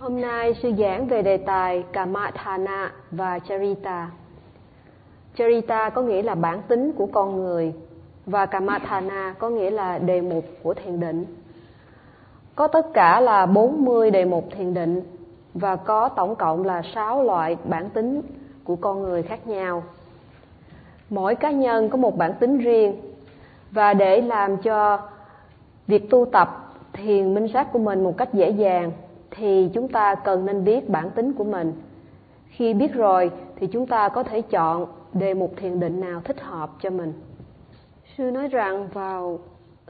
Hôm nay sư giảng về đề tài Kamathana và Charita. Charita có nghĩa là bản tính của con người và Kamathana có nghĩa là đề mục của thiền định. Có tất cả là 40 đề mục thiền định và có tổng cộng là 6 loại bản tính của con người khác nhau. Mỗi cá nhân có một bản tính riêng và để làm cho việc tu tập thiền minh sát của mình một cách dễ dàng thì chúng ta cần nên biết bản tính của mình. Khi biết rồi thì chúng ta có thể chọn đề mục thiền định nào thích hợp cho mình. Sư nói rằng vào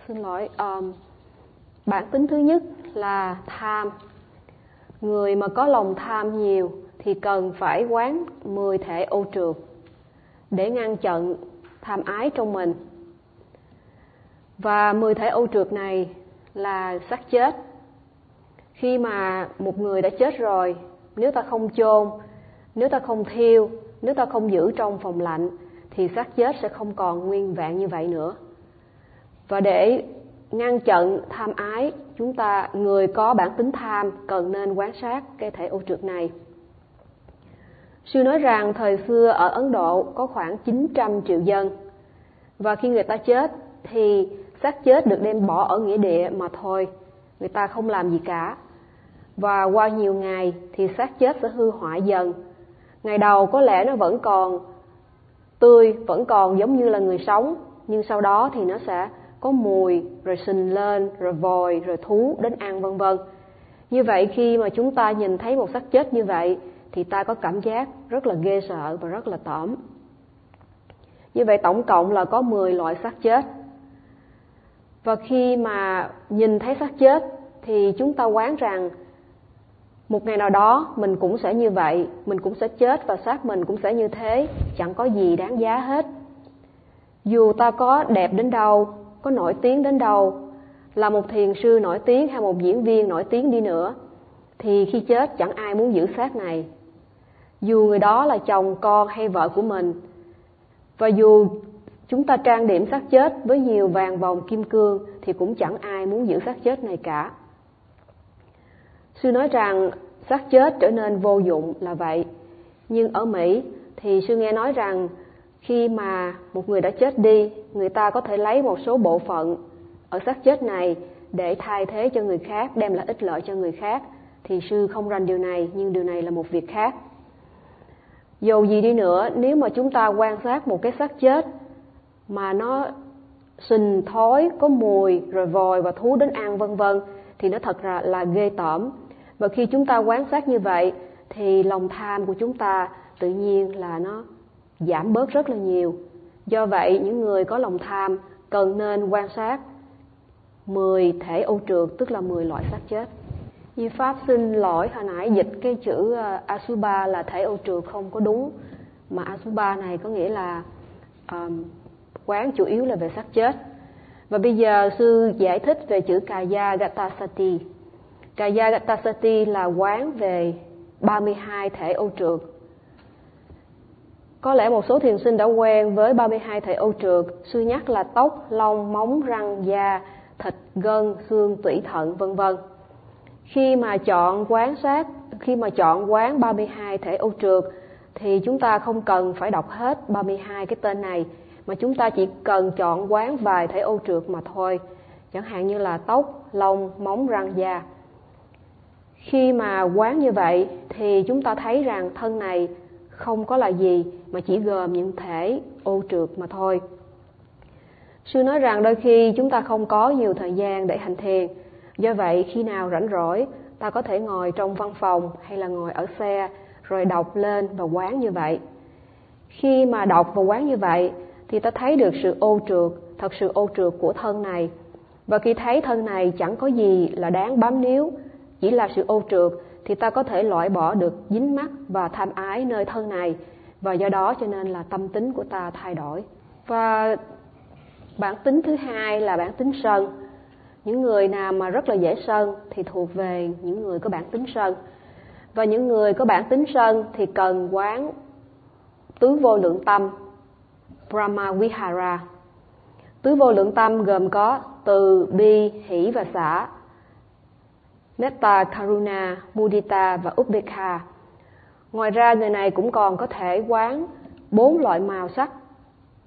xin lỗi um, bản tính thứ nhất là tham. Người mà có lòng tham nhiều thì cần phải quán 10 thể ô trượt để ngăn chặn tham ái trong mình. Và 10 thể ô trượt này là xác chết khi mà một người đã chết rồi, nếu ta không chôn, nếu ta không thiêu, nếu ta không giữ trong phòng lạnh, thì xác chết sẽ không còn nguyên vẹn như vậy nữa. Và để ngăn chặn tham ái, chúng ta, người có bản tính tham, cần nên quan sát cái thể ô trượt này. Sư nói rằng thời xưa ở ấn độ có khoảng 900 triệu dân. Và khi người ta chết, thì xác chết được đem bỏ ở nghĩa địa mà thôi. Người ta không làm gì cả và qua nhiều ngày thì xác chết sẽ hư hoại dần. Ngày đầu có lẽ nó vẫn còn tươi, vẫn còn giống như là người sống. Nhưng sau đó thì nó sẽ có mùi, rồi sình lên, rồi vòi, rồi thú, đến ăn, vân vân. Như vậy khi mà chúng ta nhìn thấy một xác chết như vậy, thì ta có cảm giác rất là ghê sợ và rất là tởm. Như vậy tổng cộng là có 10 loại xác chết. Và khi mà nhìn thấy xác chết, thì chúng ta quán rằng một ngày nào đó, mình cũng sẽ như vậy. Mình cũng sẽ chết và xác mình cũng sẽ như thế. Chẳng có gì đáng giá hết. Dù ta có đẹp đến đâu, có nổi tiếng đến đâu, là một thiền sư nổi tiếng hay một diễn viên nổi tiếng đi nữa, thì khi chết chẳng ai muốn giữ xác này. Dù người đó là chồng, con hay vợ của mình, và dù chúng ta trang điểm xác chết với nhiều vàng vòng kim cương, thì cũng chẳng ai muốn giữ xác chết này cả sư nói rằng, xác chết trở nên vô dụng là vậy. Nhưng ở mỹ thì sư nghe nói rằng, khi mà một người đã chết đi, người ta có thể lấy một số bộ phận ở xác chết này để thay thế cho người khác, đem lại ích lợi cho người khác. Thì sư không rành điều này, nhưng điều này là một việc khác. Dù gì đi nữa, nếu mà chúng ta quan sát một cái xác chết mà nó sình thối, có mùi, rồi vòi và thú đến ăn, vân vân, thì nó thật ra là ghê tởm và khi chúng ta quan sát như vậy thì lòng tham của chúng ta tự nhiên là nó giảm bớt rất là nhiều. Do vậy những người có lòng tham cần nên quan sát 10 thể ô trượt tức là 10 loại xác chết. Di Pháp xin lỗi hồi nãy dịch cái chữ ờ, Asuba là thể ô trượt không có đúng. Mà Asuba này có nghĩa là um, quán chủ yếu là về xác chết. Và bây giờ sư giải thích về chữ Kaya Gatasati. Kayagatasati là quán về 32 thể ô trượt. Có lẽ một số thiền sinh đã quen với 32 thể ô trượt, sư nhắc là tóc, lông, móng, răng, da, thịt, gân, xương, tủy thận, vân vân. Khi mà chọn quán sát, khi mà chọn quán 32 thể ô trượt thì chúng ta không cần phải đọc hết 32 cái tên này mà chúng ta chỉ cần chọn quán vài thể ô trượt mà thôi. Chẳng hạn như là tóc, lông, móng, răng, da khi mà quán như vậy thì chúng ta thấy rằng thân này không có là gì mà chỉ gồm những thể ô trượt mà thôi. Sư nói rằng đôi khi chúng ta không có nhiều thời gian để hành thiền. Do vậy, khi nào rảnh rỗi, ta có thể ngồi trong văn phòng hay là ngồi ở xe, rồi đọc lên và quán như vậy. Khi mà đọc và quán như vậy, thì ta thấy được sự ô trượt, thật sự ô trượt của thân này. Và khi thấy thân này chẳng có gì là đáng bám níu chỉ là sự ô trượt thì ta có thể loại bỏ được dính mắc và tham ái nơi thân này. Và do đó cho nên là tâm tính của ta thay đổi. Và bản tính thứ hai là bản tính sân. Những người nào mà rất là dễ sân thì thuộc về những người có bản tính sân. Và những người có bản tính sân thì cần quán tứ vô lượng tâm Brahma Vihara tứ vô lượng tâm gồm có từ, bi, hỷ và xả Metta, Karuna, Mudita và Upekha. Ngoài ra người này cũng còn có thể quán bốn loại màu sắc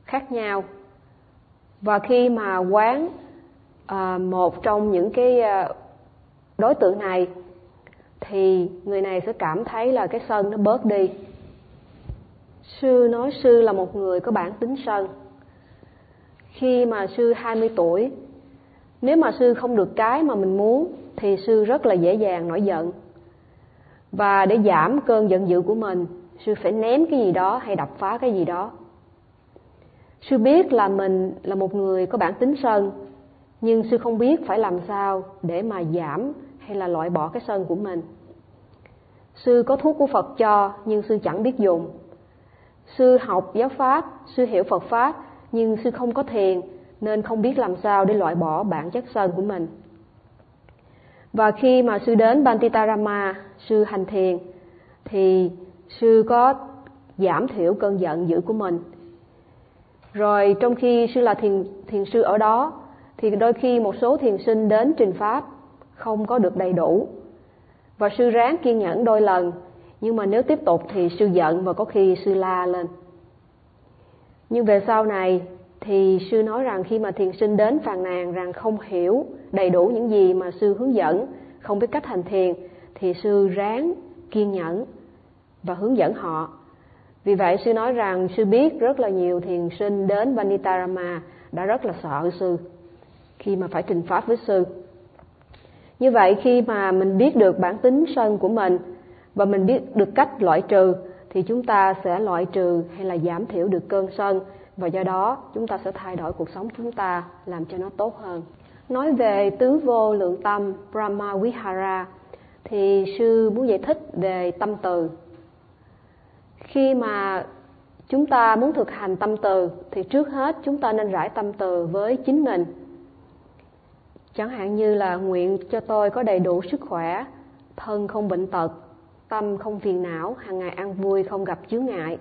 khác nhau. Và khi mà quán à, một trong những cái à, đối tượng này thì người này sẽ cảm thấy là cái sân nó bớt đi. Sư nói sư là một người có bản tính sân. Khi mà sư 20 tuổi, nếu mà sư không được cái mà mình muốn thì sư rất là dễ dàng nổi giận. Và để giảm cơn giận dữ của mình, sư phải ném cái gì đó hay đập phá cái gì đó. Sư biết là mình là một người có bản tính sân, nhưng sư không biết phải làm sao để mà giảm hay là loại bỏ cái sân của mình. Sư có thuốc của Phật cho nhưng sư chẳng biết dùng. Sư học giáo pháp, sư hiểu Phật pháp nhưng sư không có thiền nên không biết làm sao để loại bỏ bản chất sân của mình. Và khi mà sư đến Bantitarama, sư hành thiền thì sư có giảm thiểu cơn giận dữ của mình. Rồi trong khi sư là thiền thiền sư ở đó thì đôi khi một số thiền sinh đến trình pháp không có được đầy đủ và sư ráng kiên nhẫn đôi lần nhưng mà nếu tiếp tục thì sư giận và có khi sư la lên nhưng về sau này thì sư nói rằng khi mà thiền sinh đến phàn nàn rằng không hiểu đầy đủ những gì mà sư hướng dẫn, không biết cách hành thiền, thì sư ráng kiên nhẫn và hướng dẫn họ. Vì vậy sư nói rằng sư biết rất là nhiều thiền sinh đến Vanitarama đã rất là sợ sư khi mà phải trình pháp với sư. Như vậy khi mà mình biết được bản tính sân của mình và mình biết được cách loại trừ, thì chúng ta sẽ loại trừ hay là giảm thiểu được cơn sân và do đó chúng ta sẽ thay đổi cuộc sống chúng ta làm cho nó tốt hơn. Nói về tứ vô lượng tâm Brahma Vihara thì sư muốn giải thích về tâm từ. Khi mà chúng ta muốn thực hành tâm từ thì trước hết chúng ta nên rải tâm từ với chính mình Chẳng hạn như là nguyện cho tôi có đầy đủ sức khỏe, thân không bệnh tật, tâm không phiền não, hàng ngày ăn vui không gặp chướng ngại.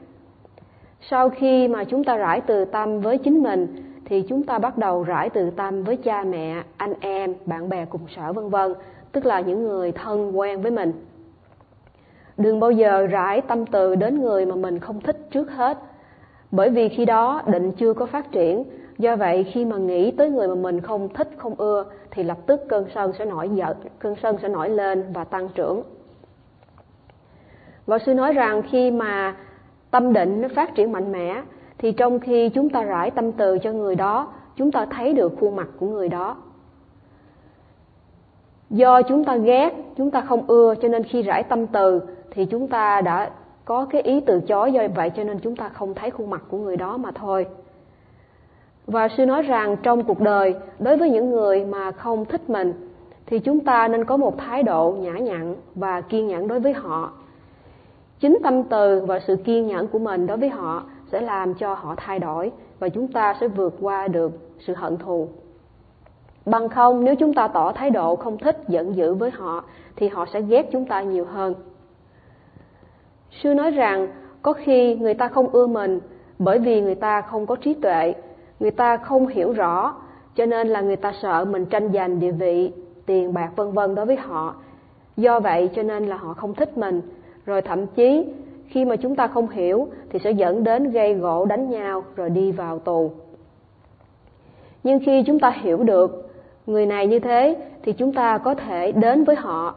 Sau khi mà chúng ta rải từ tâm với chính mình thì chúng ta bắt đầu rải từ tâm với cha mẹ, anh em, bạn bè cùng sở vân vân, tức là những người thân quen với mình. Đừng bao giờ rải tâm từ đến người mà mình không thích trước hết, bởi vì khi đó định chưa có phát triển do vậy khi mà nghĩ tới người mà mình không thích không ưa thì lập tức cơn sân sẽ nổi giận cơn sân sẽ nổi lên và tăng trưởng và sư nói rằng khi mà tâm định nó phát triển mạnh mẽ, thì trong khi chúng ta rải tâm từ cho người đó, chúng ta thấy được khuôn mặt của người đó. Do chúng ta ghét, chúng ta không ưa, cho nên khi rải tâm từ thì chúng ta đã có cái ý từ chối do vậy, cho nên chúng ta không thấy khuôn mặt của người đó mà thôi. Và sư nói rằng trong cuộc đời, đối với những người mà không thích mình, thì chúng ta nên có một thái độ nhã nhặn và kiên nhẫn đối với họ chính tâm từ và sự kiên nhẫn của mình đối với họ sẽ làm cho họ thay đổi và chúng ta sẽ vượt qua được sự hận thù. Bằng không, nếu chúng ta tỏ thái độ không thích, giận dữ với họ, thì họ sẽ ghét chúng ta nhiều hơn. Sư nói rằng, có khi người ta không ưa mình bởi vì người ta không có trí tuệ, người ta không hiểu rõ, cho nên là người ta sợ mình tranh giành địa vị, tiền bạc, vân vân đối với họ. Do vậy, cho nên là họ không thích mình rồi thậm chí khi mà chúng ta không hiểu thì sẽ dẫn đến gây gỗ đánh nhau rồi đi vào tù nhưng khi chúng ta hiểu được người này như thế thì chúng ta có thể đến với họ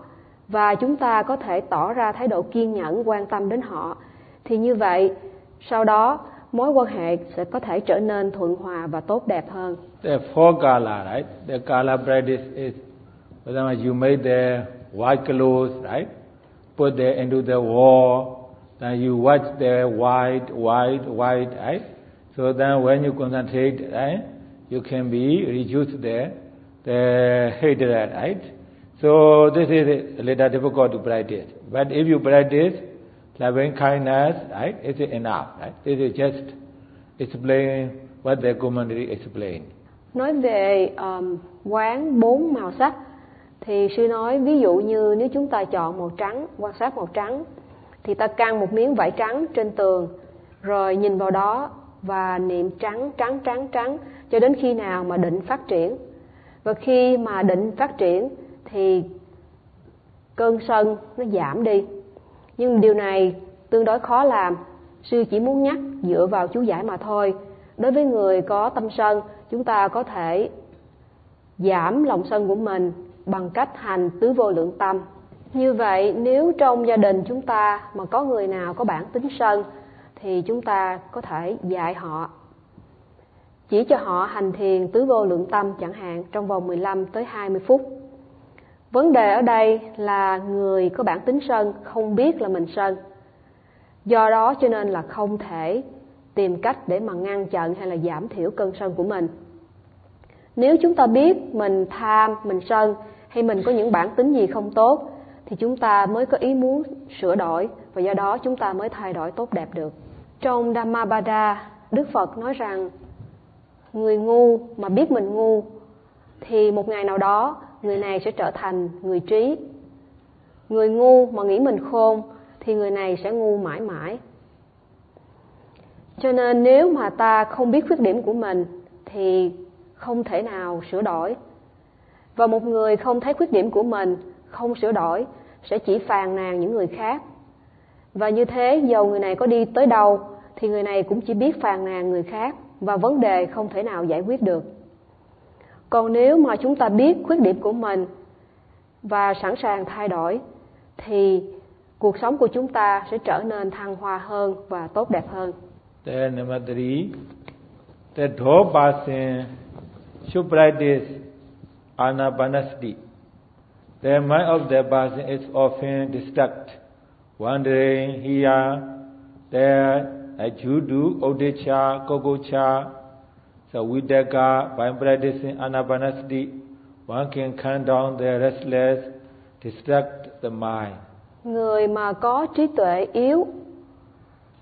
và chúng ta có thể tỏ ra thái độ kiên nhẫn quan tâm đến họ thì như vậy sau đó mối quan hệ sẽ có thể trở nên thuận hòa và tốt đẹp hơn. The four kala, right? The kala practice is, for example, you make the white clothes, right? Put them into the wall, then you watch the wide, wide, wide, right? So then when you concentrate, right, you can be reduce the the hatred, right? So this is a little difficult to practice. But if you practice loving kindness, right? Is it enough, right? This is just explain what the commentary explain. Nói về um, quán bốn màu sắc thì sư nói ví dụ như nếu chúng ta chọn màu trắng, quan sát màu trắng thì ta căng một miếng vải trắng trên tường rồi nhìn vào đó và niệm trắng trắng trắng trắng cho đến khi nào mà định phát triển. Và khi mà định phát triển thì cơn sân nó giảm đi. Nhưng điều này tương đối khó làm. Sư chỉ muốn nhắc dựa vào chú giải mà thôi. Đối với người có tâm sân chúng ta có thể giảm lòng sân của mình bằng cách hành tứ vô lượng tâm như vậy nếu trong gia đình chúng ta mà có người nào có bản tính sân thì chúng ta có thể dạy họ chỉ cho họ hành thiền tứ vô lượng tâm chẳng hạn trong vòng 15 tới 20 phút. Vấn đề ở đây là người có bản tính sân không biết là mình sân. Do đó cho nên là không thể tìm cách để mà ngăn chặn hay là giảm thiểu cơn sân của mình. Nếu chúng ta biết mình tham, mình sân hay mình có những bản tính gì không tốt thì chúng ta mới có ý muốn sửa đổi và do đó chúng ta mới thay đổi tốt đẹp được. Trong Dhammapada, Đức Phật nói rằng người ngu mà biết mình ngu thì một ngày nào đó người này sẽ trở thành người trí. Người ngu mà nghĩ mình khôn thì người này sẽ ngu mãi mãi. Cho nên nếu mà ta không biết khuyết điểm của mình thì không thể nào sửa đổi. Và một người không thấy khuyết điểm của mình, không sửa đổi sẽ chỉ phàn nàn những người khác. Và như thế dầu người này có đi tới đâu thì người này cũng chỉ biết phàn nàn người khác và vấn đề không thể nào giải quyết được. Còn nếu mà chúng ta biết khuyết điểm của mình và sẵn sàng thay đổi thì cuộc sống của chúng ta sẽ trở nên thăng hoa hơn và tốt đẹp hơn. Then number three, the door person Anabanasdi. The mind of the person is often distracted, wandering here, there, as you Odicha, Odecha, Kogocha. So with that, by practicing anapanasati, one can calm down the restless, distract the mind. Người mà có trí tuệ yếu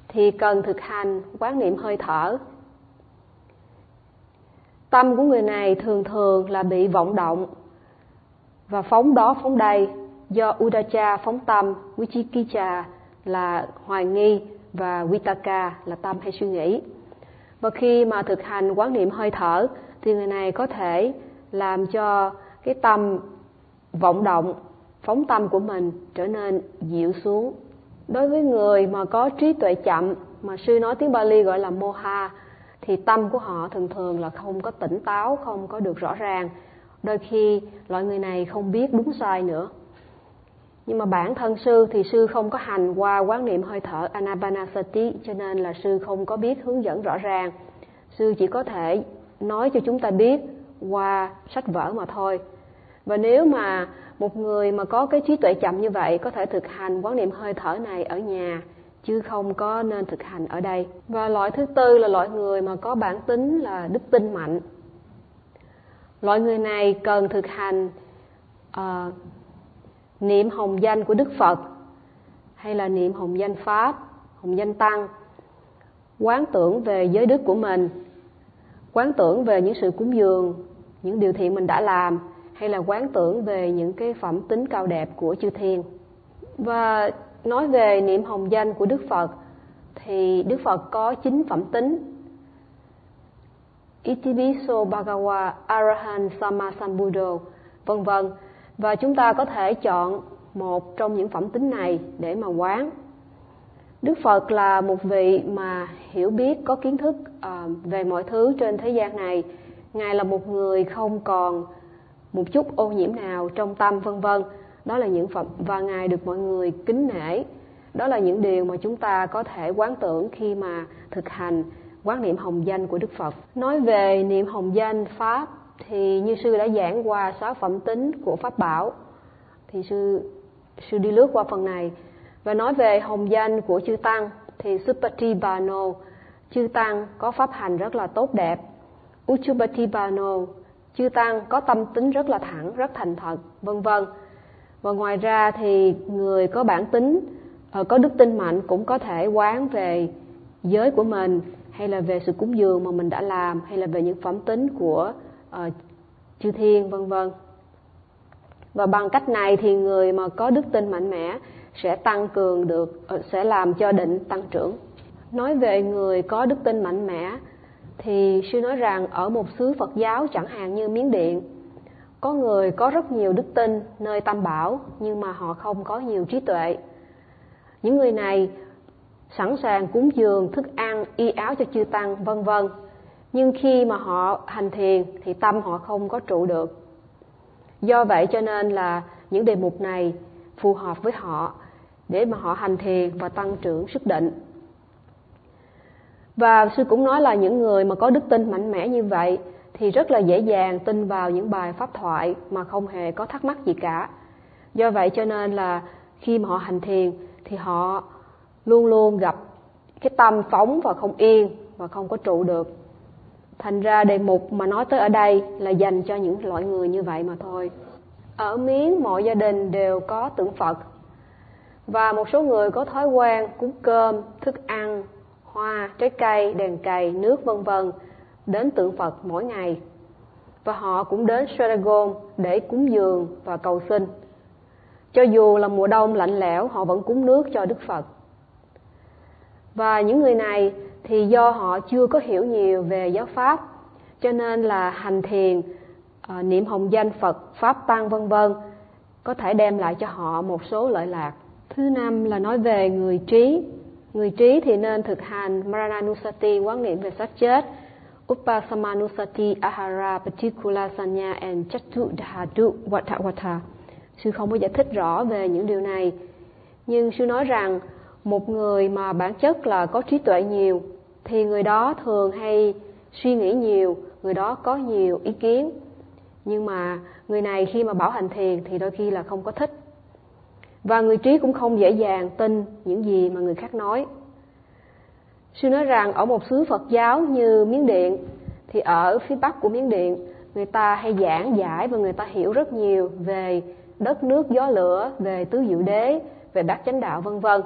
thì cần thực hành quán niệm hơi thở. Tâm của người này thường thường là bị vọng động và phóng đó phóng đây do Udacha phóng tâm, wichikicha là hoài nghi và Vitaka là tâm hay suy nghĩ. Và khi mà thực hành quán niệm hơi thở thì người này có thể làm cho cái tâm vọng động, phóng tâm của mình trở nên dịu xuống. Đối với người mà có trí tuệ chậm mà sư nói tiếng Bali gọi là moha thì tâm của họ thường thường là không có tỉnh táo, không có được rõ ràng. Đôi khi loại người này không biết đúng sai nữa. Nhưng mà bản thân sư thì sư không có hành qua quán niệm hơi thở anapanasati cho nên là sư không có biết hướng dẫn rõ ràng. Sư chỉ có thể nói cho chúng ta biết qua sách vở mà thôi. Và nếu mà một người mà có cái trí tuệ chậm như vậy có thể thực hành quán niệm hơi thở này ở nhà chứ không có nên thực hành ở đây. Và loại thứ tư là loại người mà có bản tính là đức tin mạnh. Loại người này cần thực hành uh, niệm hồng danh của Đức Phật hay là niệm hồng danh Pháp, hồng danh Tăng, quán tưởng về giới đức của mình, quán tưởng về những sự cúng dường, những điều thiện mình đã làm hay là quán tưởng về những cái phẩm tính cao đẹp của chư thiên. Và nói về niệm hồng danh của Đức Phật, thì Đức Phật có chín phẩm tính. Itibiso Bhagawa Arahan Sama Sambuddho vân vân. Và chúng ta có thể chọn một trong những phẩm tính này để mà quán. Đức phật là một vị mà hiểu biết, có kiến thức à, về mọi thứ trên thế gian này. Ngài là một người không còn một chút ô nhiễm nào trong tâm, vân vân đó là những phẩm và ngài được mọi người kính nể. Đó là những điều mà chúng ta có thể quán tưởng khi mà thực hành quán niệm hồng danh của đức phật. Nói về niệm hồng danh pháp, thì như sư đã giảng qua sáu phẩm tính của pháp bảo, thì sư sư đi lướt qua phần này. Và nói về hồng danh của chư tăng, thì Supatibano chư tăng có pháp hành rất là tốt đẹp. Uchupatibano chư tăng có tâm tính rất là thẳng, rất thành thật, vân vân và ngoài ra thì người có bản tính ờ, có đức tin mạnh cũng có thể quán về giới của mình hay là về sự cúng dường mà mình đã làm hay là về những phẩm tính của uh, chư thiên vân vân. Và bằng cách này thì người mà có đức tin mạnh mẽ sẽ tăng cường được ờ, sẽ làm cho định tăng trưởng. Nói về người có đức tin mạnh mẽ thì sư nói rằng ở một xứ phật giáo chẳng hạn như miến điện có người có rất nhiều đức tin nơi tam bảo, nhưng mà họ không có nhiều trí tuệ. Những người này sẵn sàng cúng dường, thức ăn, y áo cho chư tăng, vân vân. Nhưng khi mà họ hành thiền, thì tâm họ không có trụ được. Do vậy cho nên là những đề mục này phù hợp với họ để mà họ hành thiền và tăng trưởng sức định. Và sư cũng nói là những người mà có đức tin mạnh mẽ như vậy thì rất là dễ dàng tin vào những bài pháp thoại mà không hề có thắc mắc gì cả. Do vậy cho nên là khi mà họ hành thiền thì họ luôn luôn gặp cái tâm phóng và không yên và không có trụ được. Thành ra đề mục mà nói tới ở đây là dành cho những loại người như vậy mà thôi. Ở miếng mọi gia đình đều có tượng phật. Và một số người có thói quen cúng cơm, thức ăn, hoa, trái cây, đèn cày, nước, vân vân đến tượng phật mỗi ngày. Và họ cũng đến Saragon để cúng dường và cầu xin. Cho dù là mùa đông lạnh lẽo, họ vẫn cúng nước cho đức phật. Và những người này thì do họ chưa có hiểu nhiều về giáo pháp, cho nên là hành thiền ờ, niệm hồng danh phật, pháp tăng, vân vân, có thể đem lại cho họ một số lợi lạc. Thứ năm là nói về người trí. Người trí thì nên thực hành Maranusati quán niệm về xác chết. Upasamanusati Ahara Patikula Sanya and Chattu Dhadu Vata Vata. Sư không có giải thích rõ về những điều này, nhưng sư nói rằng một người mà bản chất là có trí tuệ nhiều thì người đó thường hay suy nghĩ nhiều, người đó có nhiều ý kiến. Nhưng mà người này khi mà bảo hành thiền thì đôi khi là không có thích. Và người trí cũng không dễ dàng tin những gì mà người khác nói. Sư nói rằng ở một xứ Phật giáo như Miến Điện thì ở phía bắc của Miến Điện người ta hay giảng giải và người ta hiểu rất nhiều về đất nước gió lửa, về tứ diệu đế, về bát chánh đạo vân vân.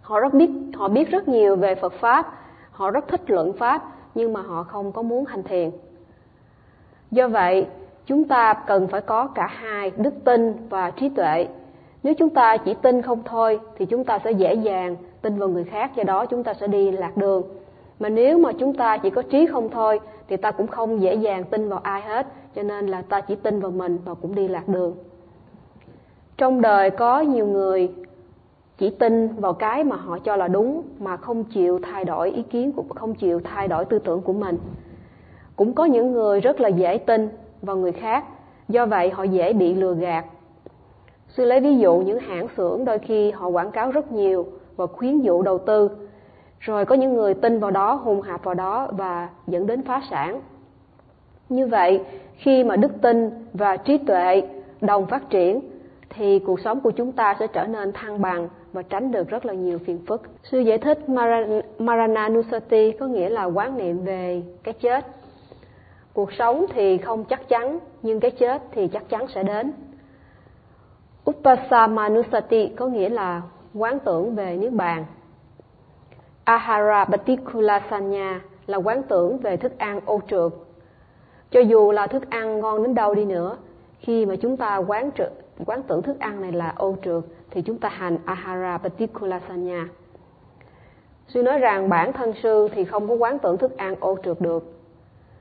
Họ rất biết họ biết rất nhiều về Phật pháp, họ rất thích luận pháp nhưng mà họ không có muốn hành thiền. Do vậy, chúng ta cần phải có cả hai đức tin và trí tuệ. Nếu chúng ta chỉ tin không thôi thì chúng ta sẽ dễ dàng tin vào người khác, do đó chúng ta sẽ đi lạc đường. Mà nếu mà chúng ta chỉ có trí không thôi thì ta cũng không dễ dàng tin vào ai hết, cho nên là ta chỉ tin vào mình và cũng đi lạc đường. Trong đời có nhiều người chỉ tin vào cái mà họ cho là đúng mà không chịu thay đổi ý kiến của không chịu thay đổi tư tưởng của mình. Cũng có những người rất là dễ tin vào người khác, do vậy họ dễ bị lừa gạt. Sư lấy ví dụ những hãng xưởng đôi khi họ quảng cáo rất nhiều và khuyến dụ đầu tư rồi có những người tin vào đó hùng hạp vào đó và dẫn đến phá sản như vậy khi mà đức tin và trí tuệ đồng phát triển thì cuộc sống của chúng ta sẽ trở nên thăng bằng và tránh được rất là nhiều phiền phức. Sư giải thích Marananusati có nghĩa là quán niệm về cái chết. Cuộc sống thì không chắc chắn, nhưng cái chết thì chắc chắn sẽ đến. Upasamanusati có nghĩa là quán tưởng về niết bàn. Ahara Patikula Sanya là quán tưởng về thức ăn ô trượt. Cho dù là thức ăn ngon đến đâu đi nữa, khi mà chúng ta quán trượt, quán tưởng thức ăn này là ô trượt thì chúng ta hành Ahara Patikula Sanya. Sư nói rằng bản thân sư thì không có quán tưởng thức ăn ô trượt được.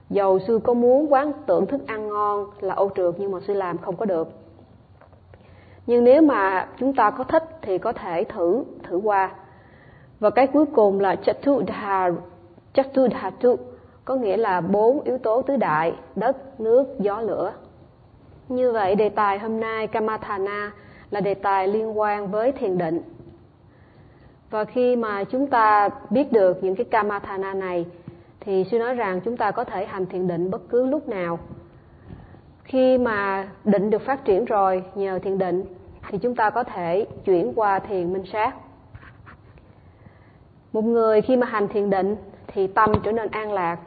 Dầu sư có muốn quán tưởng thức ăn ngon là ô trượt nhưng mà sư làm không có được. Nhưng nếu mà chúng ta có thích thì có thể thử thử qua và cái cuối cùng là Chatudha, Chatudhatu, có nghĩa là bốn yếu tố tứ đại, đất, nước, gió, lửa. Như vậy đề tài hôm nay Kamathana là đề tài liên quan với thiền định. Và khi mà chúng ta biết được những cái Kamathana này thì sư nói rằng chúng ta có thể hành thiền định bất cứ lúc nào. Khi mà định được phát triển rồi, nhờ thiền định, thì chúng ta có thể chuyển qua thiền minh sát. Một người khi mà hành thiền định, thì tâm trở nên an lạc.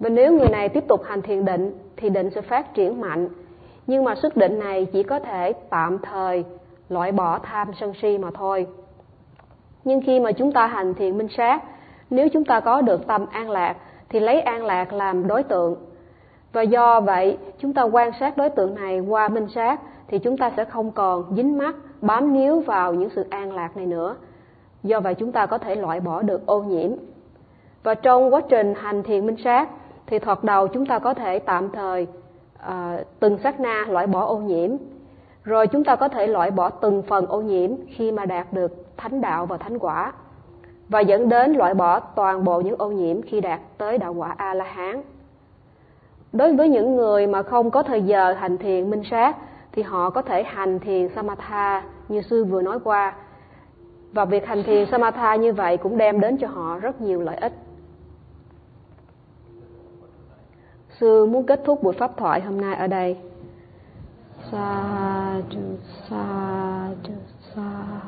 Và nếu người này tiếp tục hành thiền định, thì định sẽ phát triển mạnh. Nhưng mà sức định này chỉ có thể tạm thời loại bỏ tham sân si mà thôi. Nhưng khi mà chúng ta hành thiền minh sát, nếu chúng ta có được tâm an lạc, thì lấy an lạc làm đối tượng và do vậy chúng ta quan sát đối tượng này qua minh sát thì chúng ta sẽ không còn dính mắc bám níu vào những sự an lạc này nữa. Do vậy chúng ta có thể loại bỏ được ô nhiễm. Và trong quá trình hành thiền minh sát thì thoạt đầu chúng ta có thể tạm thời à, từng sát na loại bỏ ô nhiễm. Rồi chúng ta có thể loại bỏ từng phần ô nhiễm khi mà đạt được thánh đạo và thánh quả. Và dẫn đến loại bỏ toàn bộ những ô nhiễm khi đạt tới đạo quả a la hán đối với những người mà không có thời giờ hành thiền minh sát, thì họ có thể hành thiền samatha như sư vừa nói qua. Và việc hành thiền samatha như vậy cũng đem đến cho họ rất nhiều lợi ích. Sư muốn kết thúc buổi pháp thoại hôm nay ở đây. Sa du sa du sa.